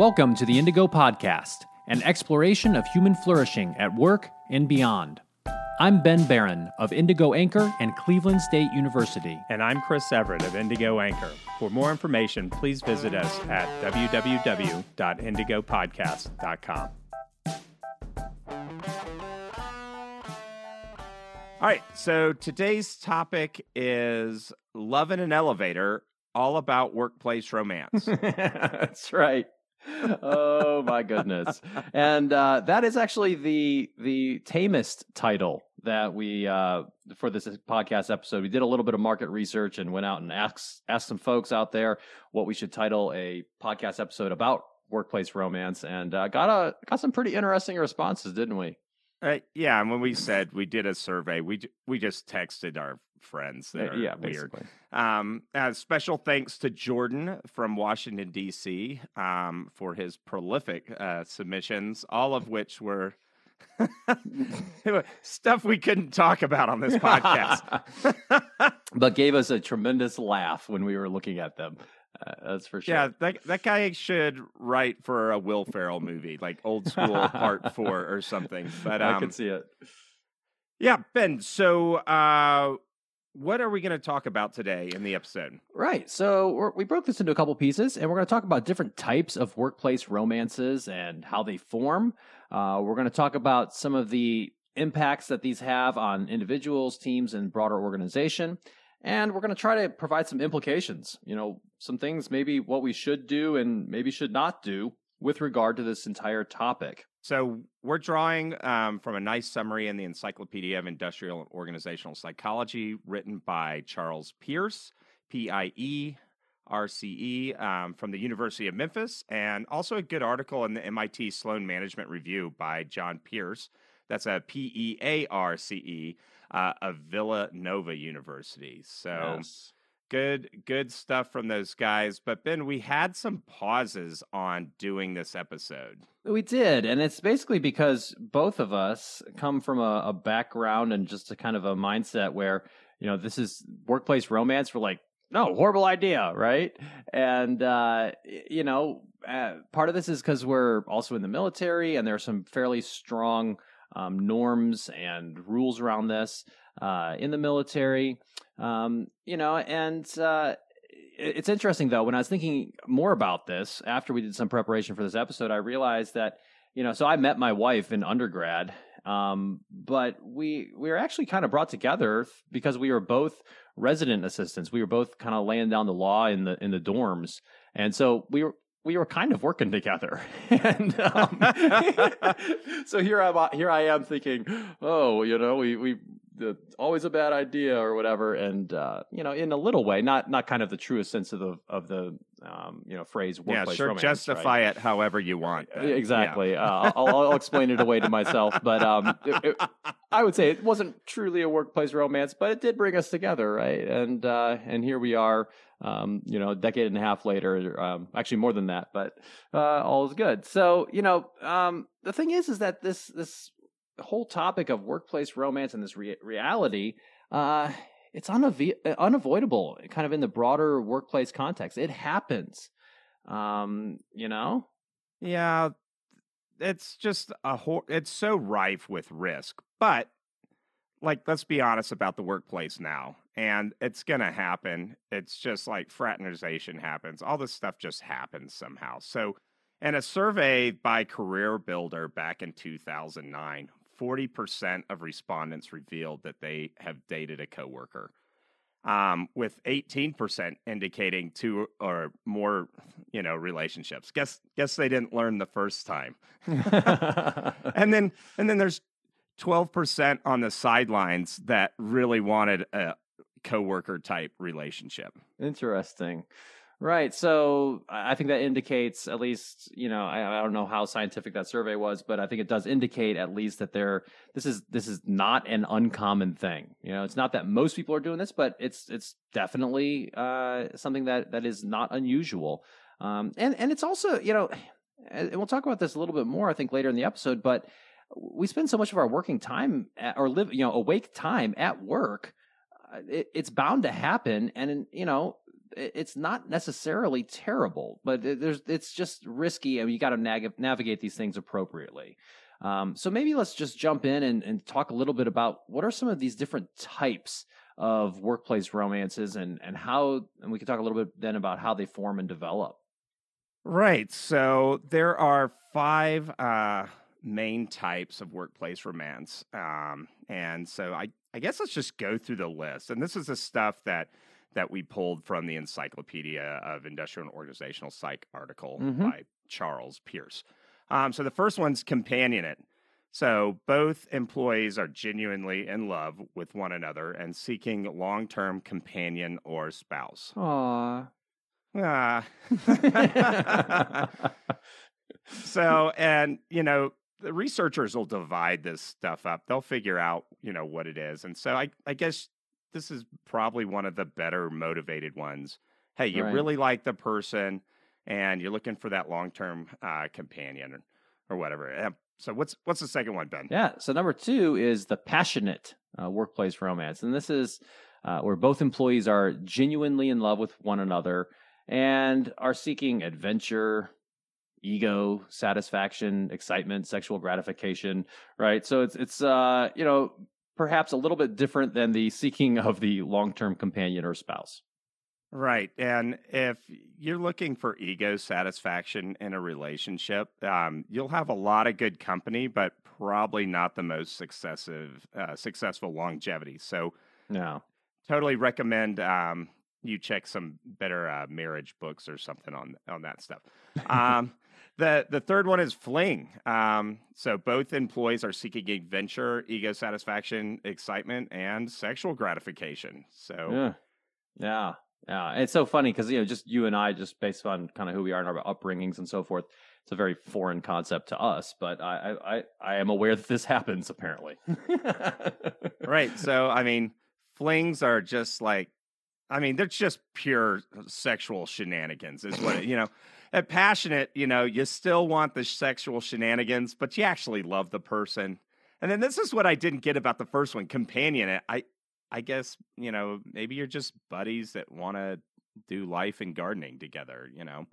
Welcome to the Indigo Podcast, an exploration of human flourishing at work and beyond. I'm Ben Barron of Indigo Anchor and Cleveland State University. And I'm Chris Everett of Indigo Anchor. For more information, please visit us at www.indigopodcast.com. All right, so today's topic is Love in an Elevator, all about workplace romance. That's right oh my goodness! And uh, that is actually the the tamest title that we uh, for this podcast episode. We did a little bit of market research and went out and asked asked some folks out there what we should title a podcast episode about workplace romance, and uh, got a got some pretty interesting responses, didn't we? Uh, yeah, and when we said we did a survey, we we just texted our friends that uh, are yeah, weird. Um, uh, special thanks to Jordan from Washington D.C. Um, for his prolific uh, submissions, all of which were stuff we couldn't talk about on this podcast, but gave us a tremendous laugh when we were looking at them. Uh, that's for sure. Yeah, that that guy should write for a Will Ferrell movie, like Old School Part Four or something. But um, I can see it. Yeah, Ben. So uh, what are we going to talk about today in the episode? Right. So we broke this into a couple pieces, and we're going to talk about different types of workplace romances and how they form. Uh, we're going to talk about some of the impacts that these have on individuals, teams, and broader organization. And we're going to try to provide some implications, you know, some things, maybe what we should do and maybe should not do with regard to this entire topic. So we're drawing um, from a nice summary in the Encyclopedia of Industrial and Organizational Psychology, written by Charles Pierce, P I E R C E, um, from the University of Memphis, and also a good article in the MIT Sloan Management Review by John Pearce. That's a P E A R C E uh, of Villanova University. So. Yes good good stuff from those guys but ben we had some pauses on doing this episode. We did and it's basically because both of us come from a, a background and just a kind of a mindset where you know this is workplace romance we're like no horrible idea right? And uh, you know uh, part of this is because we're also in the military and there are some fairly strong um, norms and rules around this uh, in the military. Um, you know, and uh, it's interesting though. When I was thinking more about this after we did some preparation for this episode, I realized that you know. So I met my wife in undergrad, um, but we we were actually kind of brought together because we were both resident assistants. We were both kind of laying down the law in the in the dorms, and so we were we were kind of working together, and um, so here I'm here I am thinking, oh, you know, we we the, always a bad idea or whatever, and uh, you know, in a little way, not not kind of the truest sense of the of the um, you know phrase workplace yeah, sure, romance, justify right? it however you want. Exactly. Yeah. uh, I'll, I'll, explain it away to myself, but um, it, it, I would say it wasn't truly a workplace romance, but it did bring us together, right? And uh, and here we are. Um, you know, a decade and a half later, um, actually more than that, but uh, all is good. So, you know, um, the thing is, is that this this whole topic of workplace romance and this re- reality, uh, it's unav- unavoidable, kind of in the broader workplace context. It happens, um, you know. Yeah, it's just a whole. It's so rife with risk, but like, let's be honest about the workplace now, and it's gonna happen. It's just like fraternization happens. All this stuff just happens somehow. So. In a survey by CareerBuilder back in 2009, 40% of respondents revealed that they have dated a coworker. Um, with 18% indicating two or more, you know, relationships. Guess guess they didn't learn the first time. and then and then there's 12% on the sidelines that really wanted a coworker type relationship. Interesting. Right. So I think that indicates at least, you know, I, I, don't know how scientific that survey was, but I think it does indicate at least that there this is this is not an uncommon thing. You know, it's not that most people are doing this, but it's it's definitely uh, something that that is not unusual. Um, and and it's also, you know, and we'll talk about this a little bit more, I think, later in the episode, but we spend so much of our working time at, or live, you know, awake time at work. Uh, it, it's bound to happen, and you know, it's not necessarily terrible, but there's it's just risky, and you got to navigate these things appropriately. Um, so maybe let's just jump in and, and talk a little bit about what are some of these different types of workplace romances and and how and we can talk a little bit then about how they form and develop. Right. So there are five uh, main types of workplace romance, um, and so I I guess let's just go through the list. And this is the stuff that that we pulled from the Encyclopedia of Industrial and Organizational Psych article mm-hmm. by Charles Pierce. Um, so the first one's companionate. So both employees are genuinely in love with one another and seeking long-term companion or spouse. Aww. Ah. so, and you know, the researchers will divide this stuff up. They'll figure out, you know, what it is. And so I, I guess this is probably one of the better motivated ones. Hey, you right. really like the person and you're looking for that long-term uh, companion or whatever. So what's what's the second one, Ben? Yeah. So number two is the passionate uh, workplace romance, and this is uh, where both employees are genuinely in love with one another and are seeking adventure, ego, satisfaction, excitement, sexual gratification. Right. So it's it's uh you know perhaps a little bit different than the seeking of the long term companion or spouse. Right. And if you're looking for ego satisfaction in a relationship, um, you'll have a lot of good company, but probably not the most successive, uh, successful longevity. So, no, totally recommend um, you check some better uh, marriage books or something on on that stuff. Um, the the third one is fling. Um, so both employees are seeking adventure, ego satisfaction, excitement, and sexual gratification. So, yeah, yeah. Yeah, it's so funny because you know, just you and I, just based on kind of who we are and our upbringings and so forth, it's a very foreign concept to us. But I, I, I am aware that this happens apparently. right. So I mean, flings are just like, I mean, they're just pure sexual shenanigans, is what it, you know. At passionate, you know, you still want the sexual shenanigans, but you actually love the person. And then this is what I didn't get about the first one, companion. I I guess, you know, maybe you're just buddies that want to do life and gardening together, you know.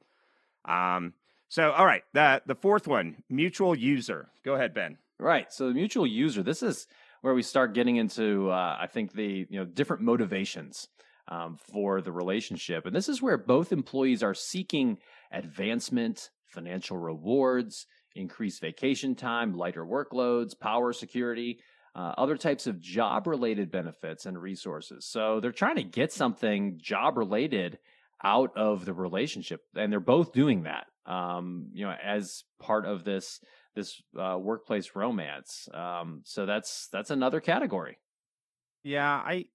Um, so all right, the the fourth one, mutual user. Go ahead, Ben. Right. So the mutual user, this is where we start getting into uh, I think the, you know, different motivations um, for the relationship. And this is where both employees are seeking advancement, financial rewards, increased vacation time, lighter workloads, power security, uh, other types of job related benefits and resources. So they're trying to get something job related out of the relationship, and they're both doing that. Um, you know, as part of this this uh, workplace romance. Um, so that's that's another category. Yeah, I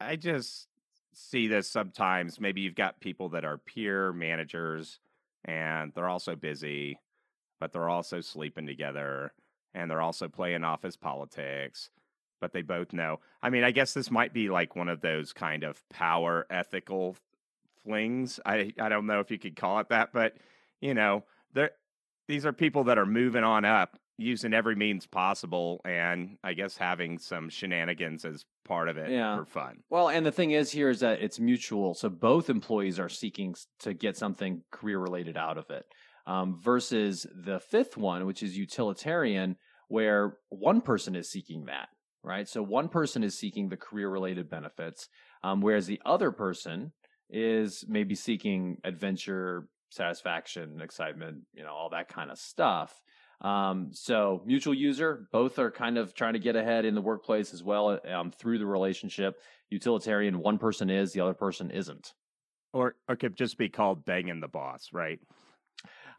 I just see this sometimes. Maybe you've got people that are peer managers and they're also busy, but they're also sleeping together and they're also playing office politics, but they both know. I mean, I guess this might be like one of those kind of power ethical flings. I I don't know if you could call it that, but you know, they these are people that are moving on up using every means possible and I guess having some shenanigans as part of it yeah. for fun. Well, and the thing is here is that it's mutual. So both employees are seeking to get something career related out of it um, versus the fifth one, which is utilitarian, where one person is seeking that, right? So one person is seeking the career related benefits, um, whereas the other person is maybe seeking adventure, satisfaction, excitement, you know, all that kind of stuff. Um, so mutual user, both are kind of trying to get ahead in the workplace as well um, through the relationship. Utilitarian, one person is, the other person isn't. Or, or could just be called banging the boss, right?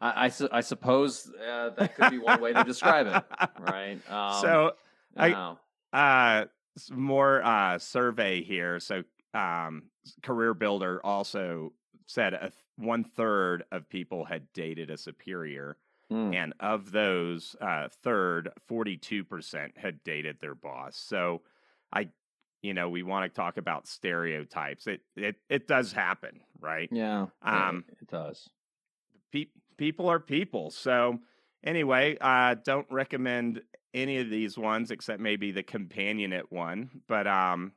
I, I, su- I suppose uh, that could be one way to describe it, right? Um, so, I, uh, more uh, survey here. So, um, CareerBuilder also said a, one third of people had dated a superior. Mm. And of those, uh, third, 42% had dated their boss. So I, you know, we want to talk about stereotypes. It, it, it does happen, right? Yeah. Um, it does. Pe- people are people. So anyway, I uh, don't recommend any of these ones except maybe the companionate one. But um,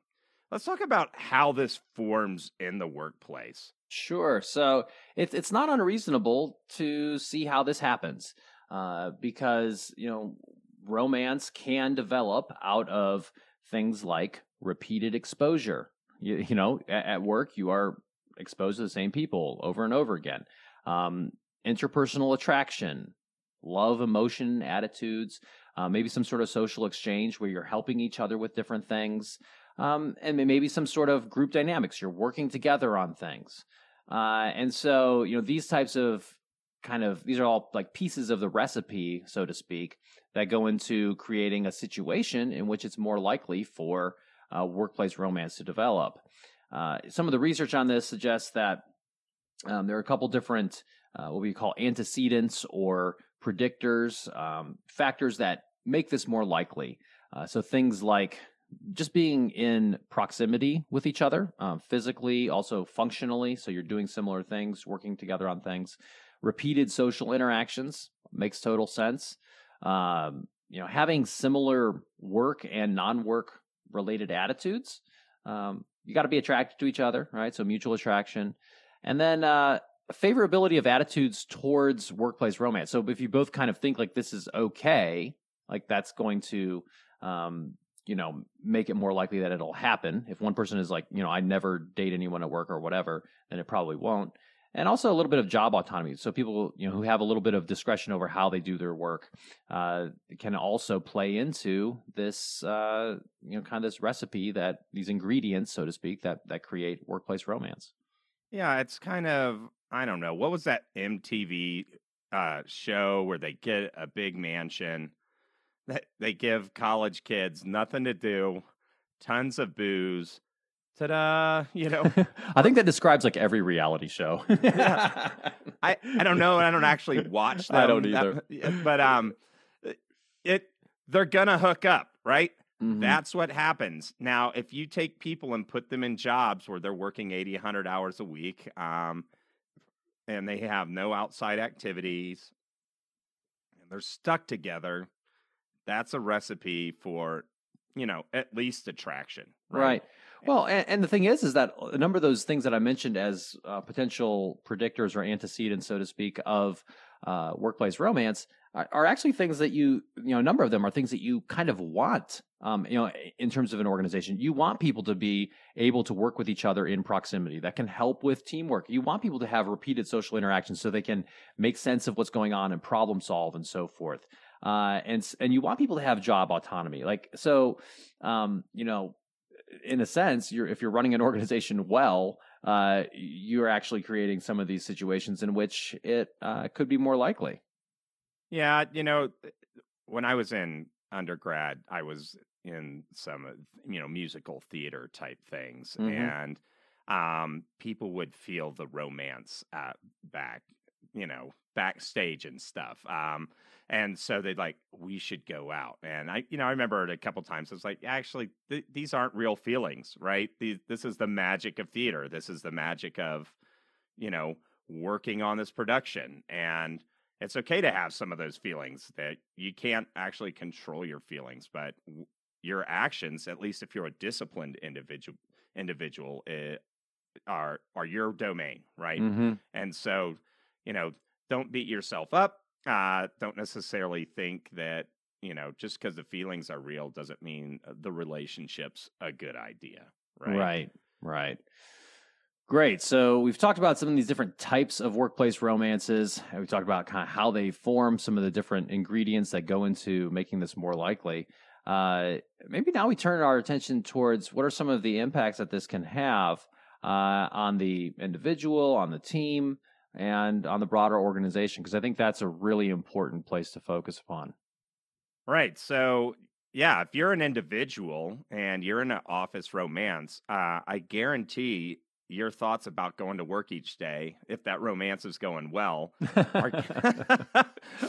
let's talk about how this forms in the workplace. Sure. So it's it's not unreasonable to see how this happens, uh, because you know romance can develop out of things like repeated exposure. You, you know, at, at, work you are exposed to the same people over and over again. Um, interpersonal attraction, love, emotion, attitudes, uh, maybe some sort of social exchange where you're helping each other with different things, um, and maybe some sort of group dynamics. You're working together on things. Uh, and so, you know, these types of kind of these are all like pieces of the recipe, so to speak, that go into creating a situation in which it's more likely for uh, workplace romance to develop. Uh, some of the research on this suggests that um, there are a couple different uh, what we call antecedents or predictors, um, factors that make this more likely. Uh, so things like just being in proximity with each other, um, physically, also functionally. So you're doing similar things, working together on things. Repeated social interactions makes total sense. Um, you know, having similar work and non-work related attitudes. Um, you got to be attracted to each other, right? So mutual attraction, and then uh, favorability of attitudes towards workplace romance. So if you both kind of think like this is okay, like that's going to um, you know, make it more likely that it'll happen. If one person is like, you know, I never date anyone at work or whatever, then it probably won't. And also a little bit of job autonomy. So people, you know, who have a little bit of discretion over how they do their work, uh, can also play into this, uh, you know, kind of this recipe that these ingredients, so to speak, that that create workplace romance. Yeah, it's kind of I don't know what was that MTV uh, show where they get a big mansion they give college kids nothing to do, tons of booze. Ta-da! You know, I think that describes like every reality show. I I don't know. I don't actually watch them. I don't either. That, but um, it they're gonna hook up, right? Mm-hmm. That's what happens. Now, if you take people and put them in jobs where they're working 80, 100 hours a week, um, and they have no outside activities, and they're stuck together, that's a recipe for you know at least attraction right, right. well and, and, the thing is is that a number of those things that i mentioned as uh, potential predictors or antecedents so to speak of uh, workplace romance are, actually things that you you know a number of them are things that you kind of want um, you know in terms of an organization. You want people to be able to work with each other in proximity that can help with teamwork. You want people to have repeated social interactions so they can make sense of what's going on and problem solve and so forth uh, and and you want people to have job autonomy. Like so, um, you know, in a sense, you're if you're running an organization well, uh, you're actually creating some of these situations in which it uh, could be more likely. Yeah, you know, when I was in undergrad, I was in some you know musical theater type things, mm-hmm. and um, people would feel the romance uh, back, you know, backstage and stuff. Um, and so they'd like, we should go out. And I, you know, I remember it a couple times. I was like, actually, th- these aren't real feelings, right? These, this is the magic of theater. This is the magic of, you know, working on this production. And it's okay to have some of those feelings that you can't actually control your feelings, but w- your actions, at least if you're a disciplined individual, individual, uh, are are your domain, right? Mm-hmm. And so, you know, don't beat yourself up uh, don't necessarily think that you know just because the feelings are real doesn't mean uh, the relationship's a good idea right? Right right. Great so we've talked about some of these different types of workplace romances and we talked about kind of how they form some of the different ingredients that go into making this more likely. Uh, maybe now we turn our attention towards what are some of the impacts that this can have uh, on the individual on the team and on the broader organization because I think that's a really important place to focus upon. Right. So, yeah, if you're an individual and you're in an office romance, uh, I guarantee your thoughts about going to work each day, if that romance is going well, are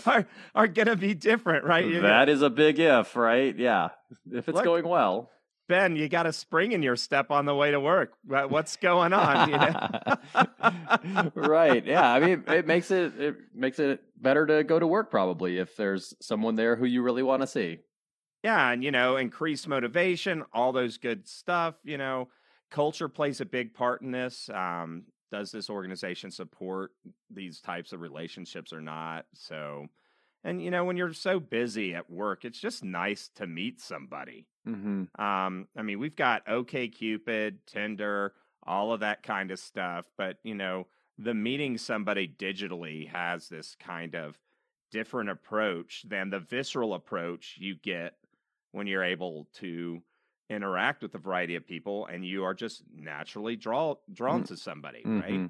are, are going to be different, right? That is a big if, right? Yeah. If it's Look, going well. Ben, you got a spring in your step on the way to work. What's going on? You know? right. Yeah. I mean, it makes it it makes it better to go to work probably if there's someone there who you really want to see. Yeah, and you know, increased motivation, all those good stuff. You know, culture plays a big part in this. Um, does this organization support these types of relationships or not? So, and you know, when you're so busy at work, it's just nice to meet somebody. Mm-hmm. Um, I mean, we've got OkCupid, Tinder, all of that kind of stuff, but you know, the meeting somebody digitally has this kind of different approach than the visceral approach you get when you're able to interact with a variety of people and you are just naturally draw drawn Mm. to somebody, Mm-hmm.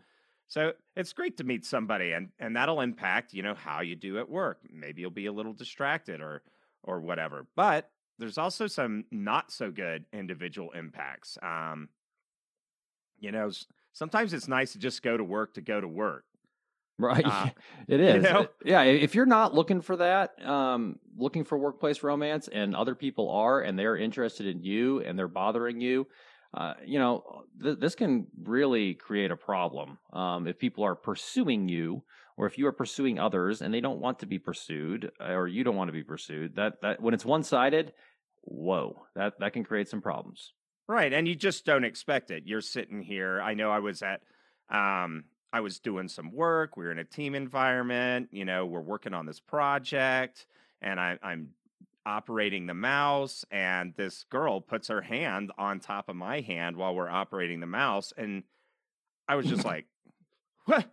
So it's great to meet somebody and and that'll impact, you know, how you do at work. Maybe you'll be a little distracted or or whatever. But there's also some not so good individual impacts. Um you know, sometimes it's nice to just go to work to go to work. Right. Uh, it you know? Yeah. If you're not looking for that, um, looking for workplace romance and other people are, and they're interested in you and they're bothering you, uh, you know, th- this can really create a problem. Um, if people are pursuing you or if you are pursuing others and they don't want to be pursued uh, or you don't want to be pursued, that, that when it's one sided, whoa, that, that can create some problems. Right. And you just don't expect it. You're sitting here. I know I was at, um, I was doing some work. We were in a team environment. You know, we're working on this project and I, I'm operating the mouse. And this girl puts her hand on top of my hand while we're operating the mouse. And I was just like, what?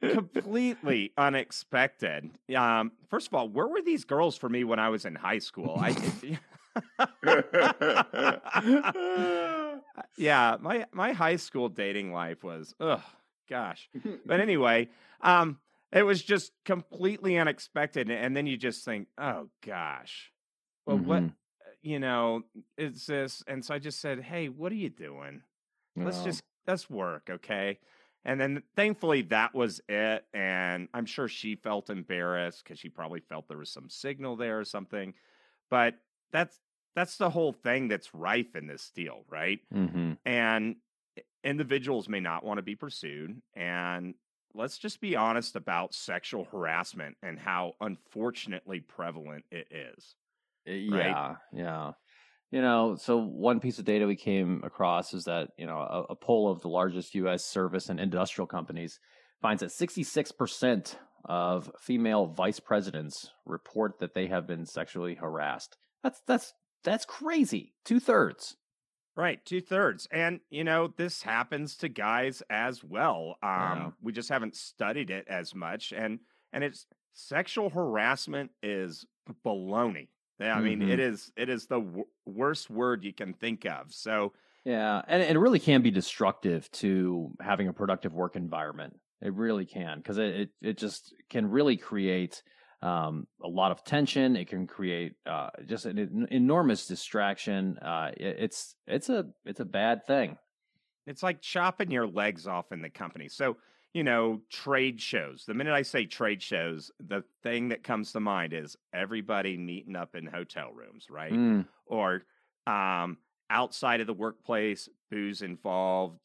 completely unexpected. Um, first of all, where were these girls for me when I was in high school? I yeah, my my high school dating life was ugh, gosh. But anyway, um, it was just completely unexpected, and then you just think, oh gosh, well, what Mhm. you know is this? And so I just said, hey, what are you doing? let's just let's work okay and then thankfully that was it and i'm sure she felt embarrassed because she probably felt there was some signal there or something but that's that's the whole thing that's rife in this deal right mhm. and individuals may not want to be pursued and let's just be honest about sexual harassment and how unfortunately prevalent it is eh, Right? Yeah, yeah. You know, so one piece of data we came across is that, you know, a, a poll of the largest U.S. service and industrial companies finds that 66% of female vice presidents report that they have been sexually harassed. That's, that's, that's crazy. Two thirds. Right, two thirds. And, you know, this happens to guys as well. Um, Yeah. We just haven't studied it as much. And, and it's sexual harassment is baloney. Yeah, I mean, Mhm. it is it is the w- worst word you can think of. So, Yeah, and it really can be destructive to having a productive work environment. It really can because it, it it just can really create um, a lot of tension. It can create uh, just an en- enormous distraction. Uh, it, it's it's a it's a bad thing. It's like chopping your legs off in the company. So, you know, trade shows. The minute I say trade shows, the thing that comes to mind is everybody meeting up in hotel rooms, right? Mm, Or um, outside of the workplace, booze involved,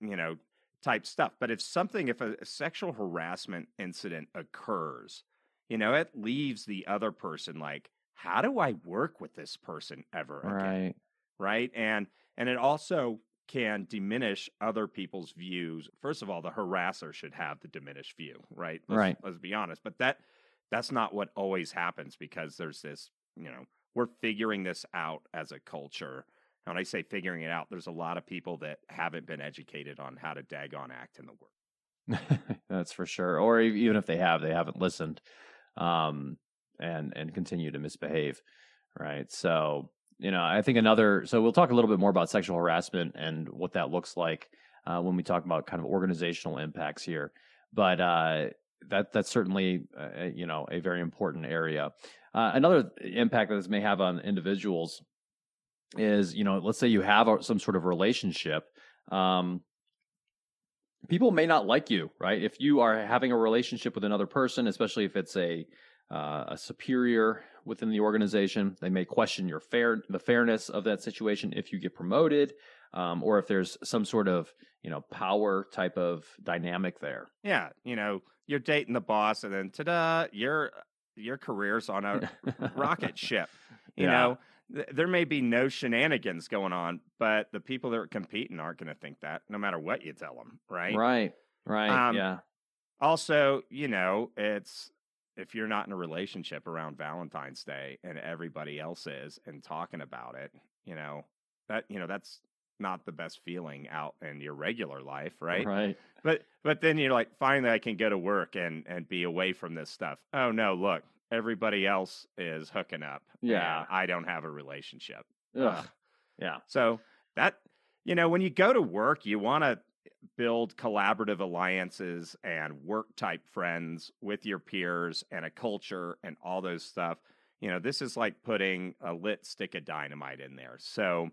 you know, type stuff. But if something, if a, a sexual harassment incident occurs, you know, it leaves the other person like, how do I work with this person ever again? right. right and and it also can diminish other people's views first of all the harasser should have the diminished view right let's, Right. let's be honest but that that's not what always happens because there's this you know we're figuring this out as a culture and when i say figuring it out there's a lot of people that haven't been educated on how to daggone act in the work That's for sure. Or even if they have, they haven't listened, um, and and continue to misbehave, right? So you know, I think another. So we'll talk a little bit more about sexual harassment and what that looks like uh, when we talk about kind of organizational impacts here. But uh, that that's certainly uh, you know a very important area. Uh, another impact that this may have on individuals is you know let's say you have some sort of relationship. Um, people may not like you, right? If you are having a relationship with another person, especially if it's a uh, a superior within the organization, they may question your fair the fairness of that situation if you get promoted, um, or if there's some sort of you know power type of dynamic there. yeah you know you're dating the boss and then ta-da your your career's on a rocket ship you Yeah. know th- there may be no shenanigans going on, but the people that are competing aren't going to think that, no matter what you tell them, right? Right. Right. Um, yeah. Also, you know, it's if you're not in a relationship around Valentine's Day and everybody else is and talking about it, you know, that you know that's not the best feeling out in your regular life, right? Right. But but then you're like, finally, I can go to work and and be away from this stuff. Oh no, look, everybody else is hooking up. Yeah. I don't have a relationship. Ugh. Yeah. So that you know, when you go to work, you want to build collaborative alliances and work type friends with your peers and a culture and all those stuff. You know, this is like putting a lit stick of dynamite in there. So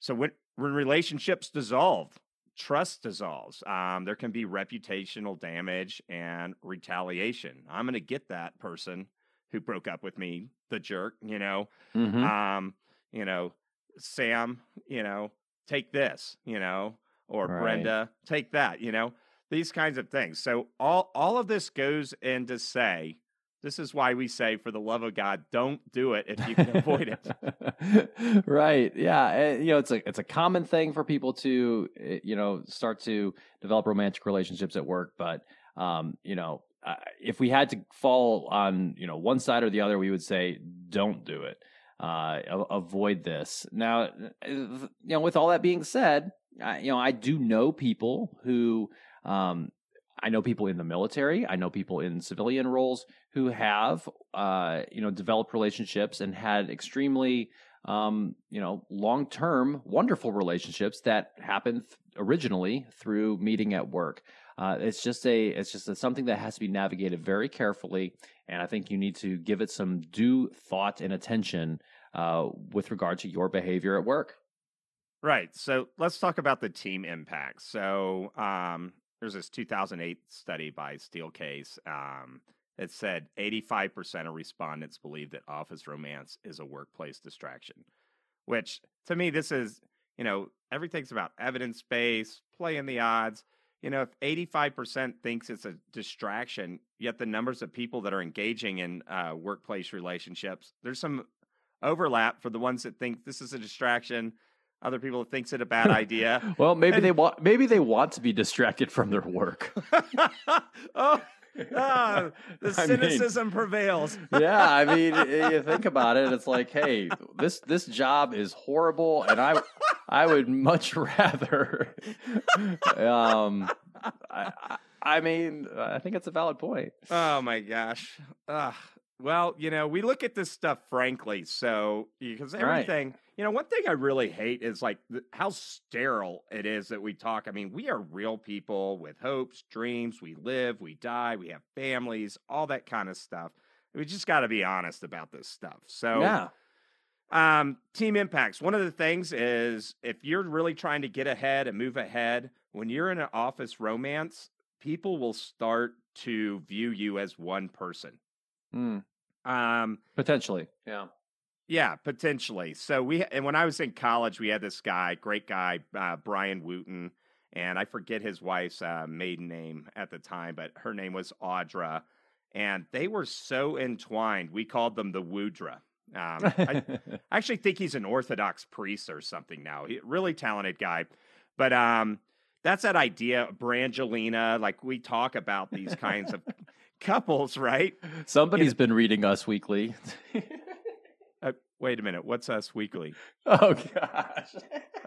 so when when relationships dissolve, trust dissolves. Um, there can be reputational damage and retaliation. I'm going to get that person who broke up with me, the jerk, you know. Mhm. Um, you know, Sam, you know, take this, you know, or Right. Brenda, take that, you know, these kinds of things. So all all of this goes in to say, this is why we say, for the love of God, don't do it if you can avoid it. right. Yeah. And, you know, it's a it's a common thing for people to eh, you know start to develop romantic relationships at work, but um, you know, uh, if we had to fall on you know one side or the other, we would say don't do it. Uh, avoid this. Now, eh, you know, with all that being said, I, you know, I do know people who um, I know people in the military. I know people in civilian roles who have, uh, you know, developed relationships and had extremely, um, you know, long term, wonderful relationships that happened th- originally through meeting at work. Uh, it's just a, it's just a, something that has to be navigated very carefully, and I think you need to give it some due thought and attention uh, with regard to your behavior at work. Right. So let's talk about the team impact. So um, there's this 2008 study by Steelcase. Um, it said 85% of respondents believe that office romance is a workplace distraction, which to me, this is, you know, everything's about evidence based, playing the odds. You know, if 85% thinks it's a distraction, yet the numbers of people that are engaging in uh, workplace relationships, there's some overlap for the ones that think this is a distraction other people that thinks it a bad idea. Well, maybe And- they want maybe they want to be distracted from their work. oh, ah, the I mean- cynicism prevails. yeah, I mean, you think about it, it's like, hey, this this job is horrible, and I I would much rather. um, I, I I mean, I think it's a valid point. Oh my gosh. Ugh. Well, you know, we look at this stuff frankly. So, because Right. everything, you know, one thing I really hate is like th- how sterile it is that we talk. I mean, we are real people with hopes, dreams. We live, we die, we have families, all that kind of stuff. We just got to be honest about this stuff. So, Yeah, Um, team impacts. One of the things is if you're really trying to get ahead and move ahead, when you're in an office romance, people will start to view you as one person. Mm, Um, potentially. Yeah. yeah, potentially. So we and when I was in college, we had this guy, great guy, uh, Brian Wooten, and I forget his wife's uh, maiden name at the time, but her name was Audra, and they were so entwined. We called them the Woodra. Um, I, I actually think he's an Orthodox priest or something now. He, really talented guy. But um, that's that idea, Brangelina. Like we talk about these kinds of couples, right? Somebody's been reading Us Weekly. Uh, wait a minute. What's Us Weekly? oh gosh.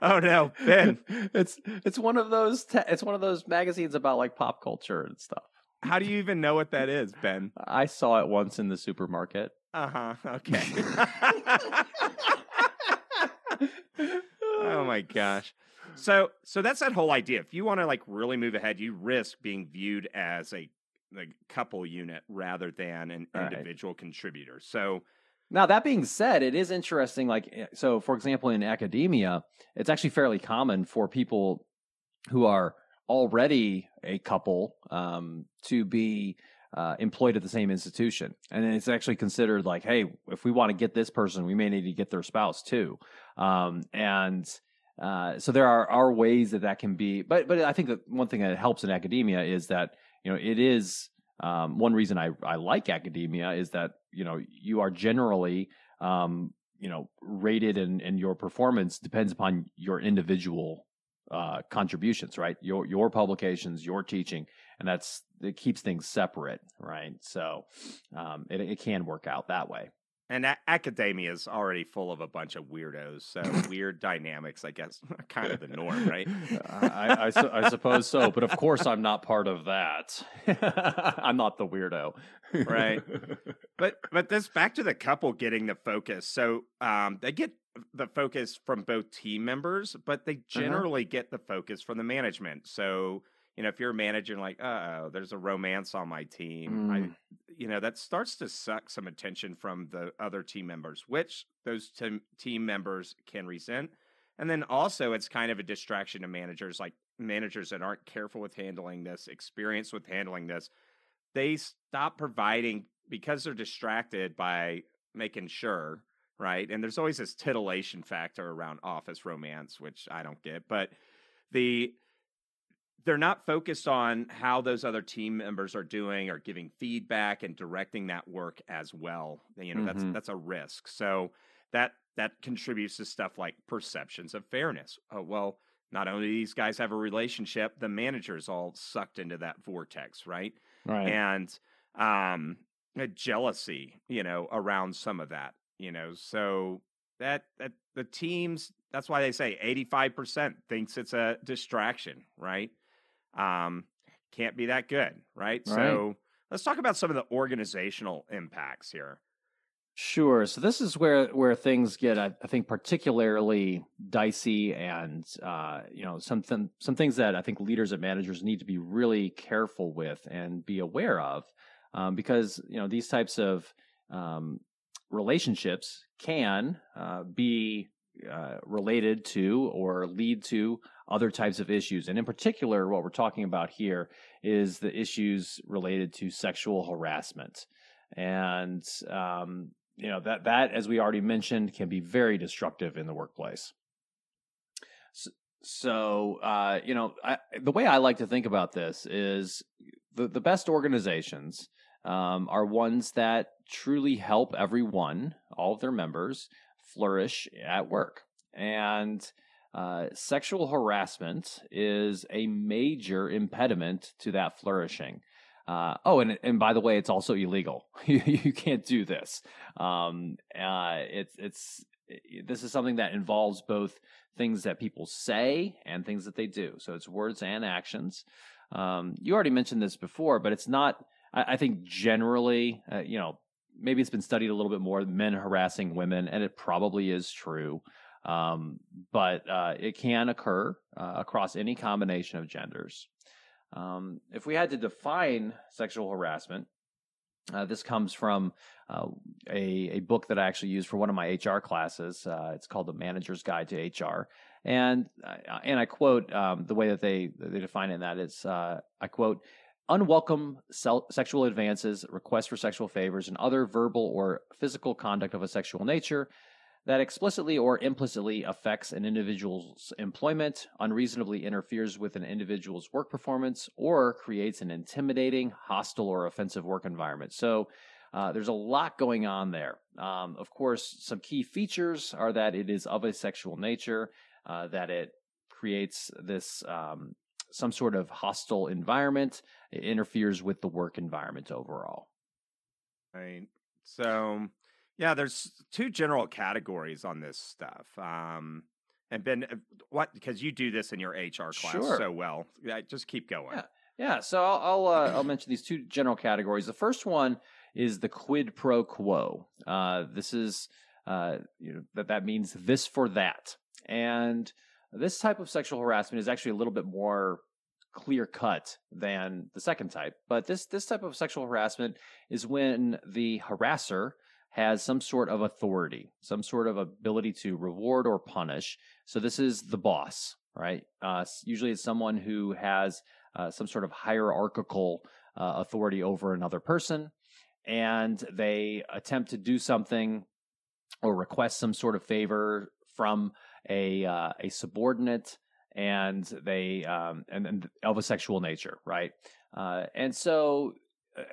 Oh no, Ben. it's it's one of those te- it's one of those magazines about like pop culture and stuff. How do you even know what that is, Ben? I saw it once in the supermarket. Uh huh. Okay. oh my gosh. So so that's that whole idea. If you want to like really move ahead, you risk being viewed as a like couple unit rather than an individual contributor. So Now that being said, it is interesting. Like eh, so, for example, in academia, it's actually fairly common for people who are already a couple um, to be uh, employed at the same institution, and it's actually considered like, hey, if we want to get this person, we may need to get their spouse too, um, and. Uh, so there are, are ways that that can be, but but I think that one thing that helps in academia is that you know it is um, one reason I, I like academia is that you know you are generally um, you know rated and and your performance depends upon your individual uh, contributions, right? Your your publications, your teaching, and that's it keeps things separate, right? So um, it it can work out that way. And a- academia is already full of a bunch of weirdos. So weird dynamics, I guess, are kind of the norm, right? I, I, su- I suppose so, but of course I'm not part of that. I'm not the weirdo, Right. But but this back to the couple getting the focus. So um, they get the focus from both team members, but they generally get the focus from the management. So you know, if you're a manager and like, uh oh, there's a romance on my team, I, Mm. you know, that starts to suck some attention from the other team members, which those team team members can resent. And then also, it's kind of a distraction to managers, like managers that aren't careful with handling this, experienced with handling this. They stop providing because they're distracted by making sure, right? And there's always this titillation factor around office romance, which I don't get, but the they're not focused on how those other team members are doing or giving feedback and directing that work as well. You know, that's Mhm. that's a risk. So that that contributes to stuff like perceptions of fairness. Oh, well, not only do these guys have a relationship, the manager's all sucked into that vortex, right? right. and um a jealousy you know around some of that you know so that that the teams that's why they say 85% thinks it's a distraction right um can't be that good right, Right. so let's talk about some of the organizational impacts here Sure. So this is where where things get, I, I think, particularly dicey, and uh, you know, something some things that I think leaders and managers need to be really careful with and be aware of, um, because you know these types of um, relationships can uh, be uh, related to or lead to other types of issues, and in particular, what we're talking about here is the issues related to sexual harassment. And um, you know that that as we already mentioned can be very destructive in the workplace. So, so uh, you know I, the way i like to think about this is the, the best organizations um, are ones that truly help everyone all of their members flourish at work. And uh, sexual harassment is a major impediment to that flourishing uh, oh, and and by the way, it's also illegal. you, you can't do this. Um, uh, it's it's this is something that involves both things that people say and things that they do. So it's words and actions. Um, you already mentioned this before, but it's not. I, I think generally, uh, you know, maybe it's been studied a little bit more. Men harassing women, and it probably is true. Um, but uh, it can occur uh, across any combination of genders. Um, if we had to define sexual harassment, uh, this comes from uh, a, a book that I actually used for one of my HR classes. Uh, it's called The Manager's Guide to HR, and and I quote um, the way that they they define it. In that is, uh, I quote. Unwelcome sexual advances, requests for sexual favors, and other verbal or physical conduct of a sexual nature that explicitly or implicitly affects an individual's employment, unreasonably interferes with an individual's work performance, or creates an intimidating, hostile, or offensive work environment. So uh, there's a lot going on there. Um, of course, some key features are that it is of a sexual nature, uh, that it creates this um, some sort of hostile environment, it interferes with the work environment overall. right so yeah there's two general categories on this stuff um and ben uh, what because you do this in your hr class Sure. so well just keep going Yeah. Yeah, so I'll I'll, uh, I'll mention these two general categories. The first one is the quid pro quo. Uh, this is uh, you know that that means this for that, and this type of sexual harassment is actually a little bit more clear cut than the second type. But this this type of sexual harassment is when the harasser has some sort of authority, some sort of ability to reward or punish. So this is the boss, right? Uh, usually it's someone who has uh, some sort of hierarchical uh, authority over another person, and they attempt to do something or request some sort of favor from a uh, a subordinate, and they um, and, and of a sexual nature, right? Uh, and so,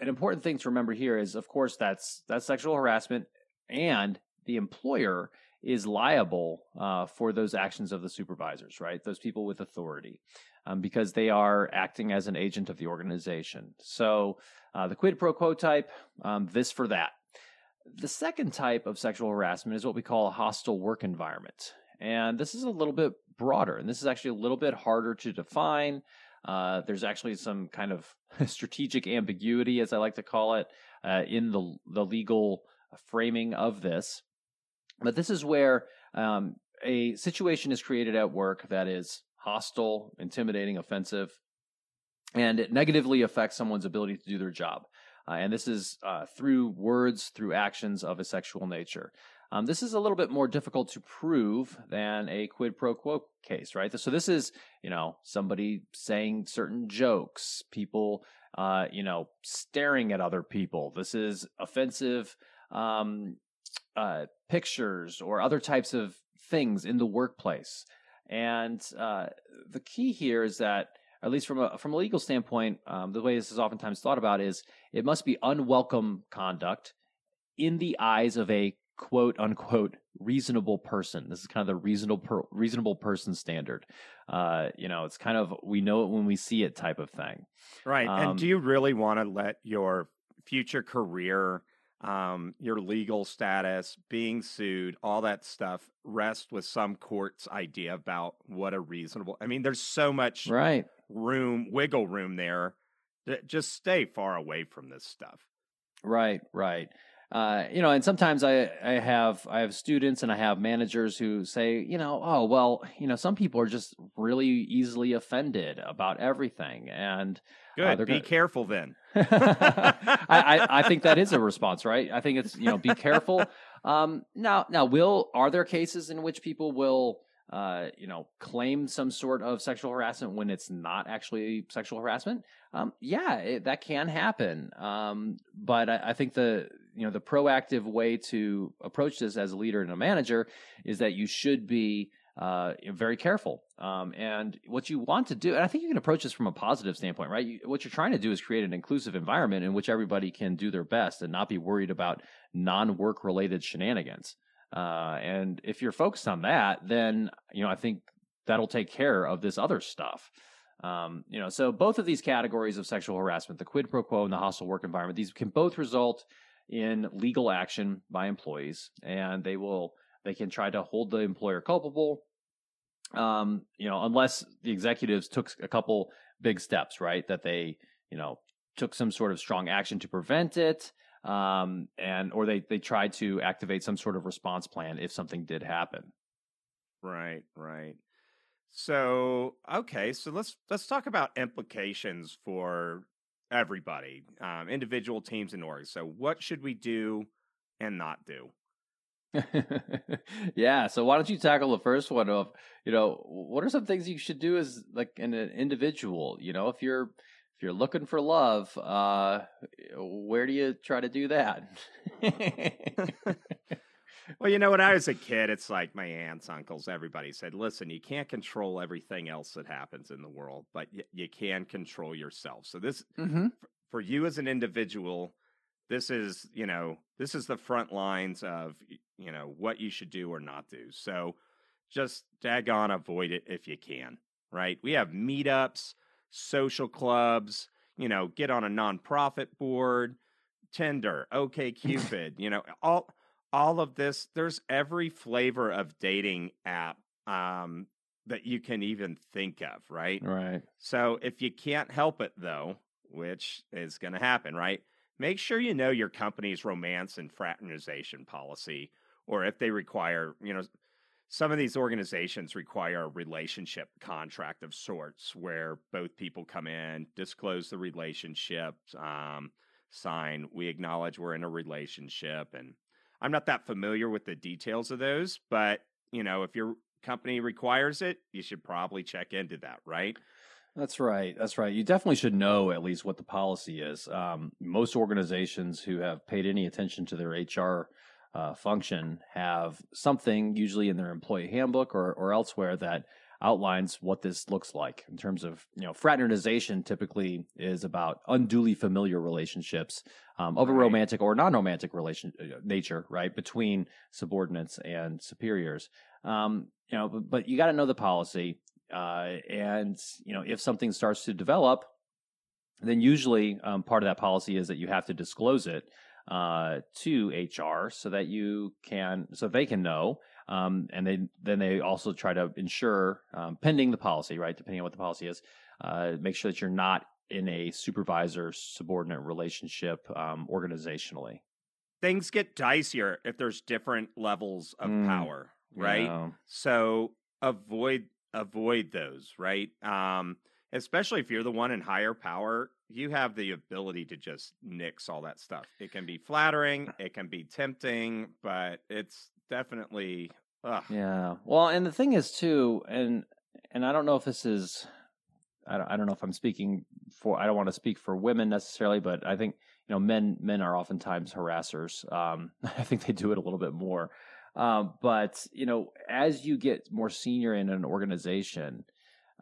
an important thing to remember here is, of course, that's that's sexual harassment, and the employer is liable uh, for those actions of the supervisors, right? Those people with authority, um, because they are acting as an agent of the organization. So uh, the quid pro quo type, um, this for that. The second type of sexual harassment is what we call a hostile work environment. And this is a little bit broader, and this is actually a little bit harder to define. Uh, there's actually some kind of strategic ambiguity, as I like to call it, uh, in the the legal framing of this. But this is where um, a situation is created at work that is hostile, intimidating, offensive, and it negatively affects someone's ability to do their job. Uh, and this is uh, through words, through actions of a sexual nature. Um, this is a little bit more difficult to prove than a quid pro quo case, right? So this is, you know, somebody saying certain jokes, people, uh, you know, staring at other people. This is offensive um, uh, pictures or other types of things in the workplace. And uh, the key here is that, at least from a from a legal standpoint, um, the way this is oftentimes thought about is it must be unwelcome conduct in the eyes of a quote unquote reasonable person. This is kind of the reasonable per, reasonable person standard. Uh, you know, it's kind of we know it when we see it type of thing. Right. Um, and do you really want to let your future career, um, your legal status, being sued, all that stuff rest with some court's idea about what a reasonable? I mean, there's so much right room, wiggle room there. Just stay far away from this stuff. Right. Right uh, you know, and sometimes I, I have I have students and I have managers who say, you know, oh well, you know, some people are just really easily offended about everything, and uh, good. Uh, be gonna... careful then. I, I, I think that is a response, right? I think it's you know, be careful. Um, now now, will are there cases in which people will uh, you know, claim some sort of sexual harassment when it's not actually sexual harassment. Um, yeah, it, that can happen. Um, but I, I, think the you know the proactive way to approach this as a leader and a manager is that you should be uh, very careful. Um, and what you want to do, and I think you can approach this from a positive standpoint, right? You, what you're trying to do is create an inclusive environment in which everybody can do their best and not be worried about non-work related shenanigans. Uh, and if you're focused on that, then you know I think that'll take care of this other stuff. Um, you know, so both of these categories of sexual harassment, the quid pro quo and the hostile work environment, these can both result in legal action by employees, and they will they can try to hold the employer culpable. Um, you know, unless the executives took a couple big steps, right? That they you know took some sort of strong action to prevent it, um, and or they they tried to activate some sort of response plan if something did happen. Right, right. So okay, so let's let's talk about implications for everybody, um, individual teams and orgs. So, what should we do and not do? yeah. So, why don't you tackle the first one of, you know, what are some things you should do as like an individual? You know, if you're if you're looking for love, uh, where do you try to do that? Well, you know, when I was a kid, it's like my aunts, uncles, everybody said, listen, you can't control everything else that happens in the world, but y- you can control yourself. So, this, mm-hmm. f- for you as an individual, this is, you know, this is the front lines of, you know, what you should do or not do. So, just daggone avoid it if you can, right? We have meetups, social clubs, you know, get on a nonprofit board, Tinder, OkCupid, you know, all all of this, there's every flavor of dating app um, that you can even think of, right? Right. So if you can't help it, though, which is going to happen, right? Make sure you know your company's romance and fraternization policy, or if they require, you know, some of these organizations require a relationship contract of sorts where both people come in, disclose the relationship, um, sign, we acknowledge we're in a relationship, and I'm not that familiar with the details of those, but you know, if your company requires it, you should probably check into that, right? That's right. That's right. You definitely should know at least what the policy is. Um, most organizations who have paid any attention to their HR uh, function have something, usually in their employee handbook or, or elsewhere, that outlines what this looks like in terms of you know fraternization. Typically, is about unduly familiar relationships um, of a romantic or non-romantic relation uh, nature, right, between subordinates and superiors. Um, you know, but, but you got to know the policy, uh, and you know if something starts to develop, then usually um, part of that policy is that you have to disclose it uh, to HR so that you can so they can know. Um, and they then they also try to ensure, um, pending the policy, right? Depending on what the policy is, uh, make sure that you're not in a supervisor subordinate relationship um, organizationally. Things get dicier if there's different levels of Mm, power, right? Yeah. So avoid avoid those, right? Um, especially if you're the one in higher power, you have the ability to just nix all that stuff. It can be flattering, it can be tempting, but it's definitely ugh. Yeah. Well, and the thing is too, and and I don't know if this is, I don't, I don't know if I'm speaking for. I don't want to speak for women necessarily, but I think you know men men are oftentimes harassers. Um, I think they do it a little bit more. Um, but you know, as you get more senior in an organization,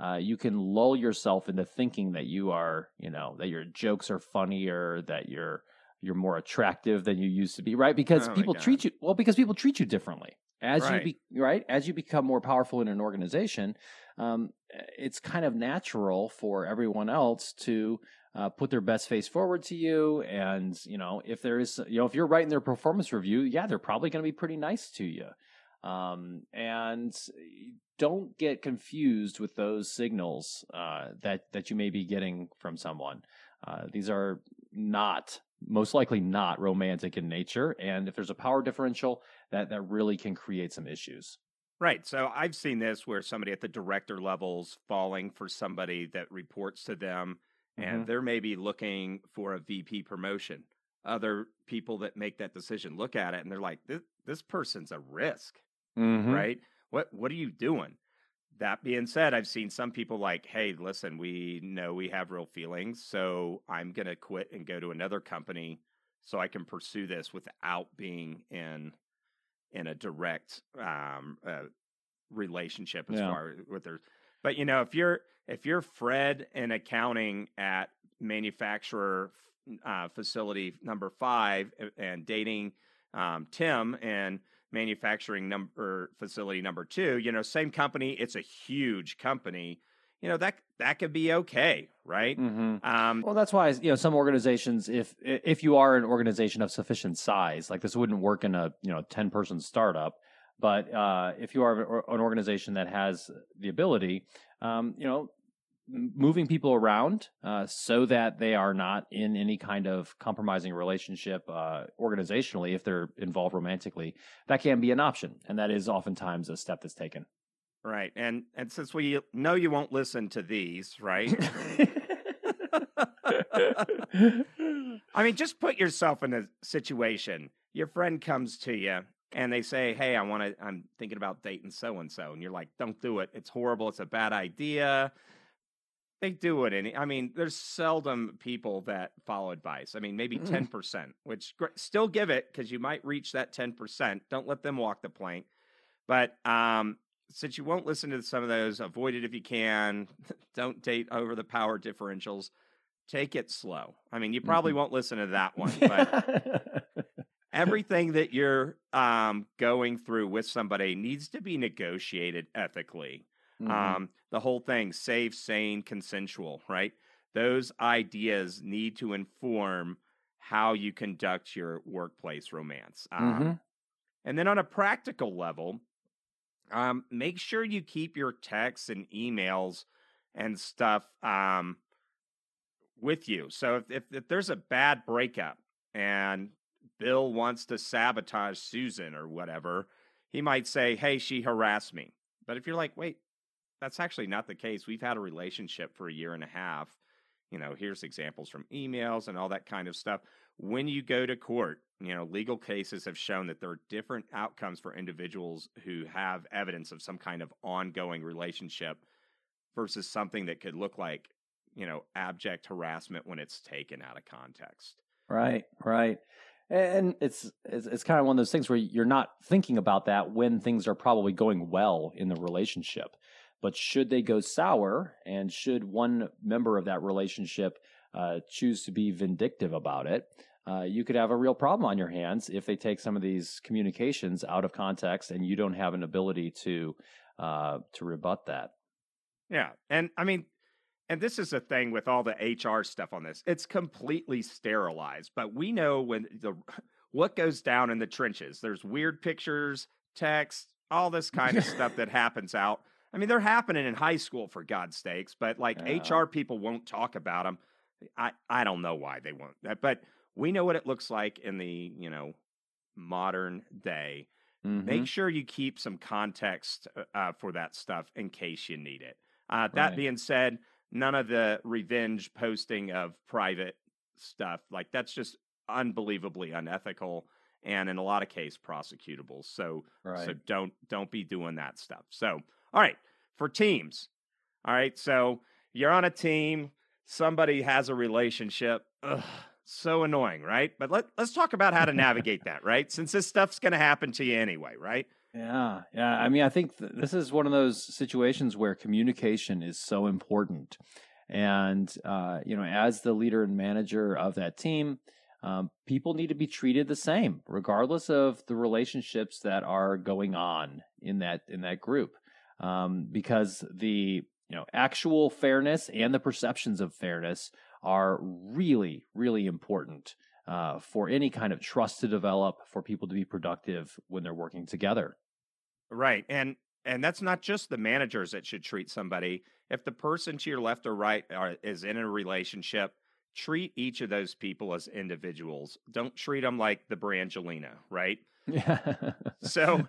uh, you can lull yourself into thinking that you are, you know, that your jokes are funnier, that you're you're more attractive than you used to be, right? Because Oh people treat you well because people treat you differently as Right. you be right as you become more powerful in an organization. Um, it's kind of natural for everyone else to uh, put their best face forward to you, and you know if there is, you know, if you're writing their performance review, yeah, they're probably going to be pretty nice to you. Um, and don't get confused with those signals uh, that that you may be getting from someone. Uh, these are not most likely not romantic in nature, and if there's a power differential, that that really can create some issues. Right. So I've seen this where somebody at the director levels falling for somebody that reports to them and Mhm. they're maybe looking for a VP promotion. Other people that make that decision look at it and they're like, this, this person's a risk, Mm-hmm. right? What what are you doing? That being said, I've seen some people like, hey, listen, we know we have real feelings, so I'm gonna quit and go to another company so I can pursue this without being in in a direct um, uh, relationship as Yeah. far as with their. But you know, if you're if you're Fred in accounting at manufacturer uh, facility number five and dating um, Tim and manufacturing number facility number two, you know, same company, it's a huge company. You know that that could be okay, right? Mm-hmm. Um, Well, that's why you know some organizations, if if you are an organization of sufficient size, like this wouldn't work in a you know ten person startup. But uh, if you are an organization that has the ability, um, you know, moving people around uh, so that they are not in any kind of compromising relationship uh, organizationally, if they're involved romantically, that can be an option, and that is oftentimes a step that's taken. right, and and since we know you won't listen to these, right? I mean, just put yourself in a situation. Your friend comes to you and they say, "Hey, I want to. I'm thinking about dating so and so," and you're like, "Don't do it. It's horrible. It's a bad idea." They do it. Any. I mean, there's seldom people that follow advice. I mean, maybe Mm. ten percent, which still give it because you might reach that ten percent. Don't let them walk the plank. But um, since you won't listen to some of those, avoid it if you can. Don't date over the power differentials. Take it slow. I mean, you probably Mhm. won't listen to that one, but everything that you're um, going through with somebody needs to be negotiated ethically. Mhm. Um, the whole thing, safe, sane, consensual, right? Those ideas need to inform how you conduct your workplace romance. Um, Mhm. And then on a practical level, um, make sure you keep your texts and emails and stuff um, with you. So if, if, if there's a bad breakup and Bill wants to sabotage Susan or whatever, he might say, Hey, she harassed me. But if you're like, wait, that's actually not the case. We've had a relationship for a year and a half. You know, here's examples from emails and all that kind of stuff. When you go to court, you know, legal cases have shown that there are different outcomes for individuals who have evidence of some kind of ongoing relationship versus something that could look like, you know, abject harassment when it's taken out of context. Right, right. And it's, it's it's kind of one of those things where you're not thinking about that when things are probably going well in the relationship. But should they go sour, and should one member of that relationship uh, choose to be vindictive about it, uh, you could have a real problem on your hands if they take some of these communications out of context, and you don't have an ability to uh, to rebut that. Yeah, and I mean, and this is a thing with all the HR stuff on this. It's completely sterilized, but we know when the what goes down in the trenches. There's weird pictures, text, all this kind of stuff that happens out. I mean, they're happening in high school for God's sakes, but like yeah. HR people won't talk about them. I I don't know why they won't, but we know what it looks like in the you know modern day. Mm-hmm. Make sure you keep some context uh, uh, for that stuff in case you need it. Uh, that right. being said, none of the revenge posting of private stuff like that's just unbelievably unethical and in a lot of case prosecutable. So right. so don't don't be doing that stuff. So all right, for teams. All right, so you're on a team, somebody has a relationship. Ugh, so annoying, right? But let, let's talk about how to navigate that, right? Since this stuff's going to happen to you anyway, right? Yeah, yeah. I mean, I think th- this is one of those situations where communication is so important. And, uh, you know, as the leader and manager of that team, um, people need to be treated the same, regardless of the relationships that are going on in that in that group, um, because the you know actual fairness and the perceptions of fairness are really really important uh, for any kind of trust to develop for people to be productive when they're working together. Right. And and that's not just the managers that should treat somebody. If the person to your left or right are, is in a relationship, treat each of those people as individuals. Don't treat them like the Brangelina, right? Yeah. so,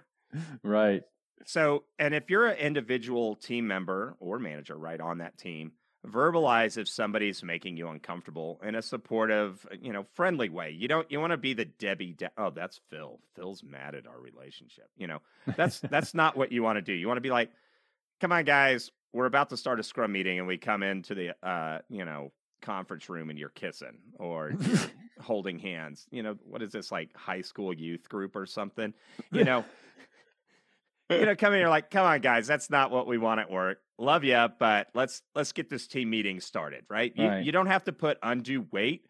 right. So, and if you're an individual team member or manager, right, on that team, verbalize if somebody's making you uncomfortable in a supportive, you know, friendly way. You don't you want to be the Debbie. De- oh, that's Phil. Phil's mad at our relationship. You know, that's that's not what you want to do. You want to be like, come on, guys, we're about to start a scrum meeting, and we come into the uh, you know, conference room and you're kissing or you're holding hands. You know, what is this like high school youth group or something? You know. You know, come in here like, come on, guys, that's not what we want at work love you, but let's let's get this team meeting started, right? You, right. you don't have to put undue weight,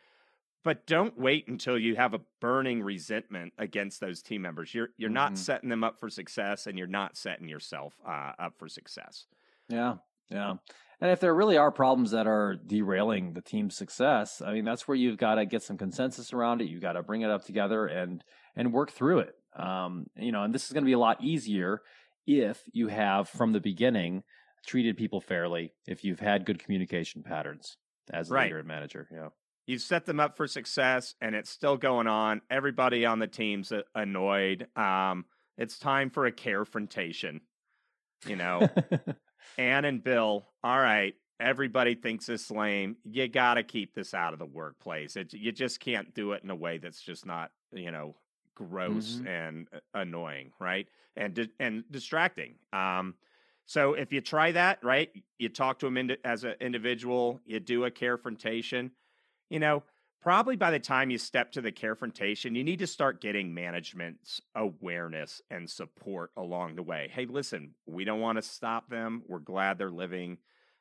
but don't wait until you have a burning resentment against those team members. You're you're mm-hmm. not setting them up for success, and you're not setting yourself uh, up for success. Yeah, yeah. And if there really are problems that are derailing the team's success, I mean, that's where you've got to get some consensus around it. You've got to bring it up together and and work through it. Um, you know, and this is going to be a lot easier if you have from the beginning treated people fairly, if you've had good communication patterns as a right. leader and manager. Yeah. You've set them up for success and it's still going on. Everybody on the team's annoyed. Um, it's time for a carefrontation. You know, Ann and Bill, all right, everybody thinks this lame. You got to keep this out of the workplace. It, you just can't do it in a way that's just not, you know, gross mm-hmm. and uh, annoying, right? And di- and distracting. Um, so if you try that, right, you talk to them as an individual, you do a carefrontation, you know, probably by the time you step to the carefrontation, you need to start getting management's awareness and support along the way. Hey, listen, we don't want to stop them. We're glad they're living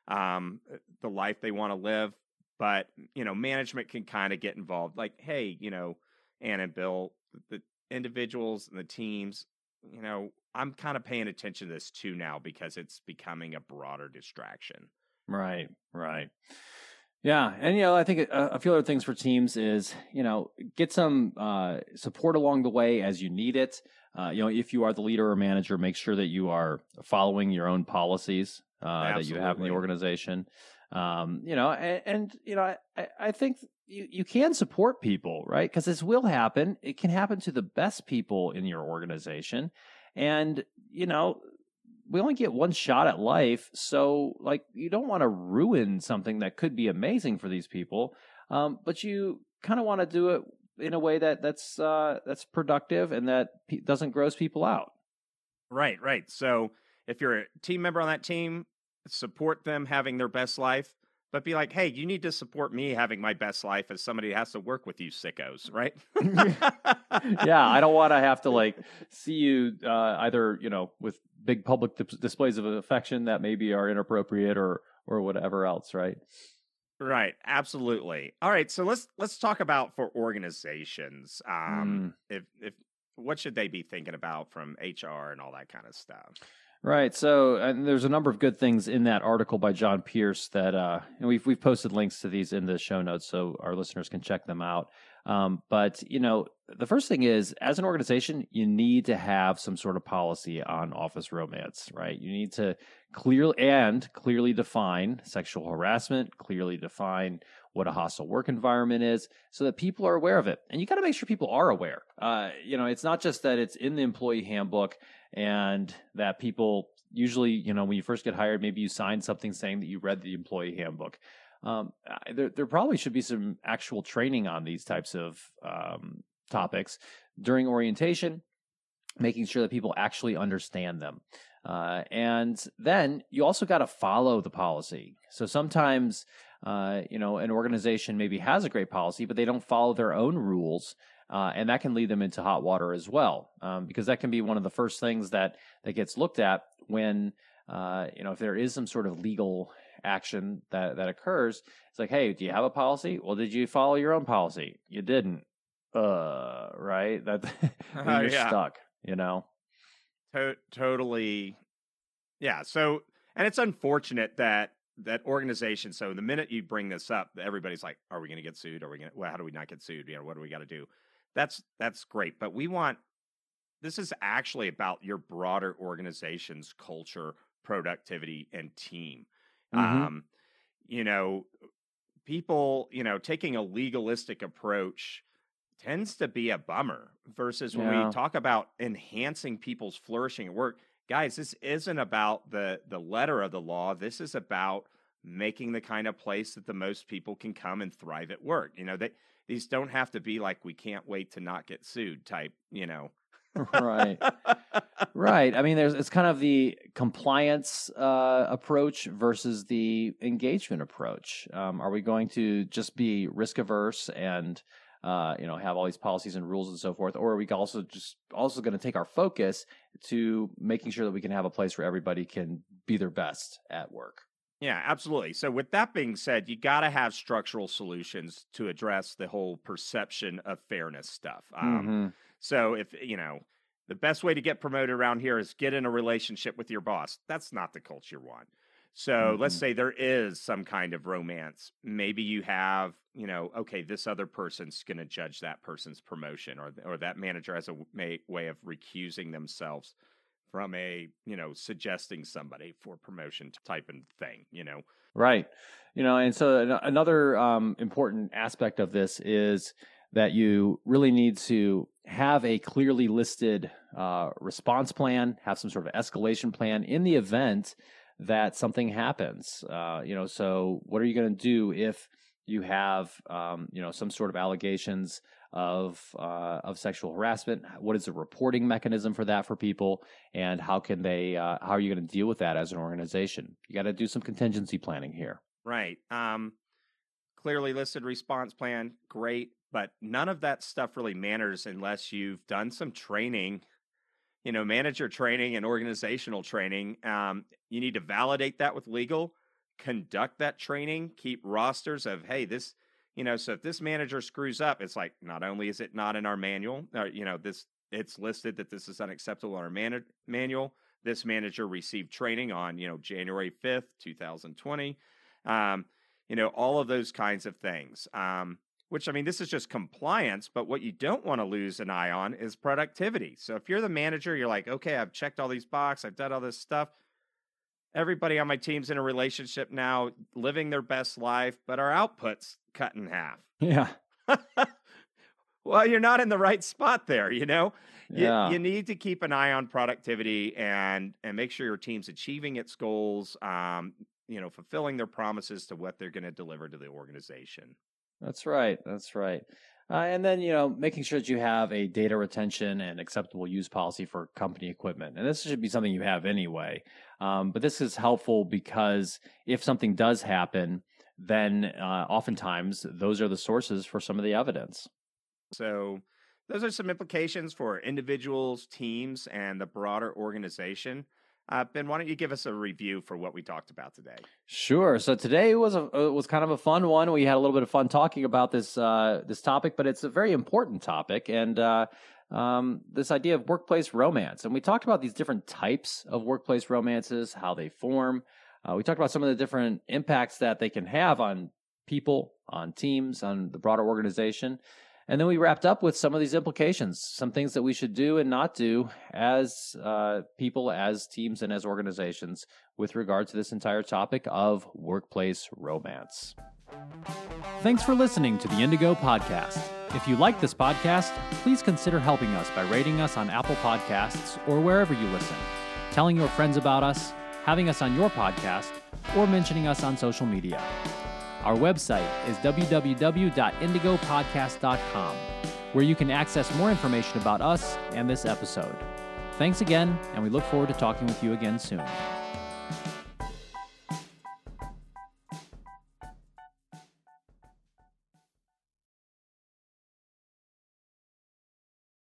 um, the life they want to live, but you know, management can kind of get involved. Like, hey, you know, Ann and Bill, the individuals and the teams, you know, I'm kind of paying attention to this too now because it's becoming a broader distraction. Right, right. Yeah, and you know, I think a, a few other things for teams is you know get some uh, support along the way as you need it. Uh, you know, if you are the leader or manager, make sure that you are following your own policies uh, that you have in the organization. Um, you know, and, and you know, I, I think you, you can support people, right? Because this will happen. It can happen to the best people in your organization. And, you know, we only get one shot at life. So, like, you don't want to ruin something that could be amazing for these people. Um, but you kind of want to do it in a way that that's uh, that's productive and that doesn't gross people out. Right, right. So if you're a team member on that team, support them having their best life but be like, hey, you need to support me having my best life as somebody who has to work with you sickos, right? yeah, I don't want to have to like see you uh, either, you know, with big public di- displays of affection that maybe are inappropriate or or whatever else, right? Right, absolutely. All right, so let's let's talk about for organizations. Um, mm. If if what should they be thinking about from HR and all that kind of stuff? Right. So and there's a number of good things in that article by John Pearce that uh, and we've we've posted links to these in the show notes so our listeners can check them out. Um, but you know, the first thing is, as an organization, you need to have some sort of policy on office romance, right? You need to clearly and clearly define sexual harassment, clearly define what a hostile work environment is, so that people are aware of it. And you got to make sure people are aware. Uh, you know, it's not just that it's in the employee handbook and that people usually, you know, when you first get hired, maybe you sign something saying that you read the employee handbook. Um, there, there probably should be some actual training on these types of um, topics during orientation, making sure that people actually understand them. Uh, and then you also got to follow the policy. So sometimes, uh, you know, an organization maybe has a great policy, but they don't follow their own rules. Uh, and that can lead them into hot water as well, um, because that can be one of the first things that that gets looked at when uh, you know if there is some sort of legal action that that occurs. It's like, hey, do you have a policy? Well, did you follow your own policy? You didn't. Uh, right? That you're yeah. stuck. You know. To- totally. Yeah. So, and it's unfortunate that that organization. So the minute you bring this up, everybody's like, "Are we going to get sued? Are we going? to Well, how do we not get sued? You know, what do we got to do?" That's that's great, but we want. This is actually about your broader organization's culture, productivity, and team. Mm-hmm. Um, you know, people, you know, taking a legalistic approach tends to be a bummer versus when yeah. we talk about enhancing people's flourishing at work. Guys, this isn't about the the letter of the law. This is about making the kind of place that the most people can come and thrive at work. You know, that these don't have to be like we can't wait to not get sued type, you know, right right i mean there's it's kind of the compliance uh, approach versus the engagement approach um, are we going to just be risk averse and uh, you know have all these policies and rules and so forth or are we also just also going to take our focus to making sure that we can have a place where everybody can be their best at work yeah, absolutely. So, with that being said, you got to have structural solutions to address the whole perception of fairness stuff. Um, mm-hmm. So if you know the best way to get promoted around here is get in a relationship with your boss. That's not the culture you want. So mm-hmm. let's say there is some kind of romance. Maybe you have, you know, okay, this other person's going to judge that person's promotion, or or that manager has a way of recusing themselves from a, you know, suggesting somebody for promotion type of thing. You know, right? You know, and so another um, important aspect of this is that you really need to have a clearly listed uh, response plan, have some sort of escalation plan in the event that something happens. Uh, you know, so what are you going to do if you have um, you know some sort of allegations of uh, of sexual harassment? What is the reporting mechanism for that for people, and how can they? Uh, how are you going to deal with that as an organization? You got to do some contingency planning here. Right. Um, clearly listed response plan, great. But none of that stuff really matters unless you've done some training, you know, manager training and organizational training. Um, you need to validate that with legal, conduct that training, keep rosters of, hey, this, you know, so if this manager screws up, it's like not only is it not in our manual, or, uh, you know, this it's listed that this is unacceptable in our man- manual. This manager received training on, you know, January 5th, 2020. Um, you know, all of those kinds of things. Um, which I mean, this is just compliance, but what you don't want to lose an eye on is productivity. So if you're the manager, you're like, okay, I've checked all these boxes, I've done all this stuff. Everybody on my team's in a relationship now, living their best life, but our output's cut in half. Yeah. well, you're not in the right spot there, you know? Yeah. You, you, need to keep an eye on productivity and and make sure your team's achieving its goals, um, you know, fulfilling their promises to what they're going to deliver to the organization. That's right. That's right. Uh, and then, you know, making sure that you have a data retention and acceptable use policy for company equipment. And this should be something you have anyway. Um, but this is helpful because if something does happen, then uh, oftentimes those are the sources for some of the evidence. So, those are some implications for individuals, teams, and the broader organization. Uh, ben, why don't you give us a review for what we talked about today? Sure. So today was a uh, was kind of a fun one. We had a little bit of fun talking about this uh, this topic, but it's a very important topic, and uh, um, this idea of workplace romance. And we talked about these different types of workplace romances, how they form. Uh, we talked about some of the different impacts that they can have on people, on teams, on the broader organization. And then we wrapped up with some of these implications, some things that we should do and not do as uh, people, as teams, and as organizations with regard to this entire topic of workplace romance. Thanks for listening to the Indigo Podcast. If you like this podcast, please consider helping us by rating us on Apple Podcasts or wherever you listen, telling your friends about us, having us on your podcast, or mentioning us on social media. Our website is www.indigopodcast.com, where you can access more information about us and this episode. Thanks again, and we look forward to talking with you again soon.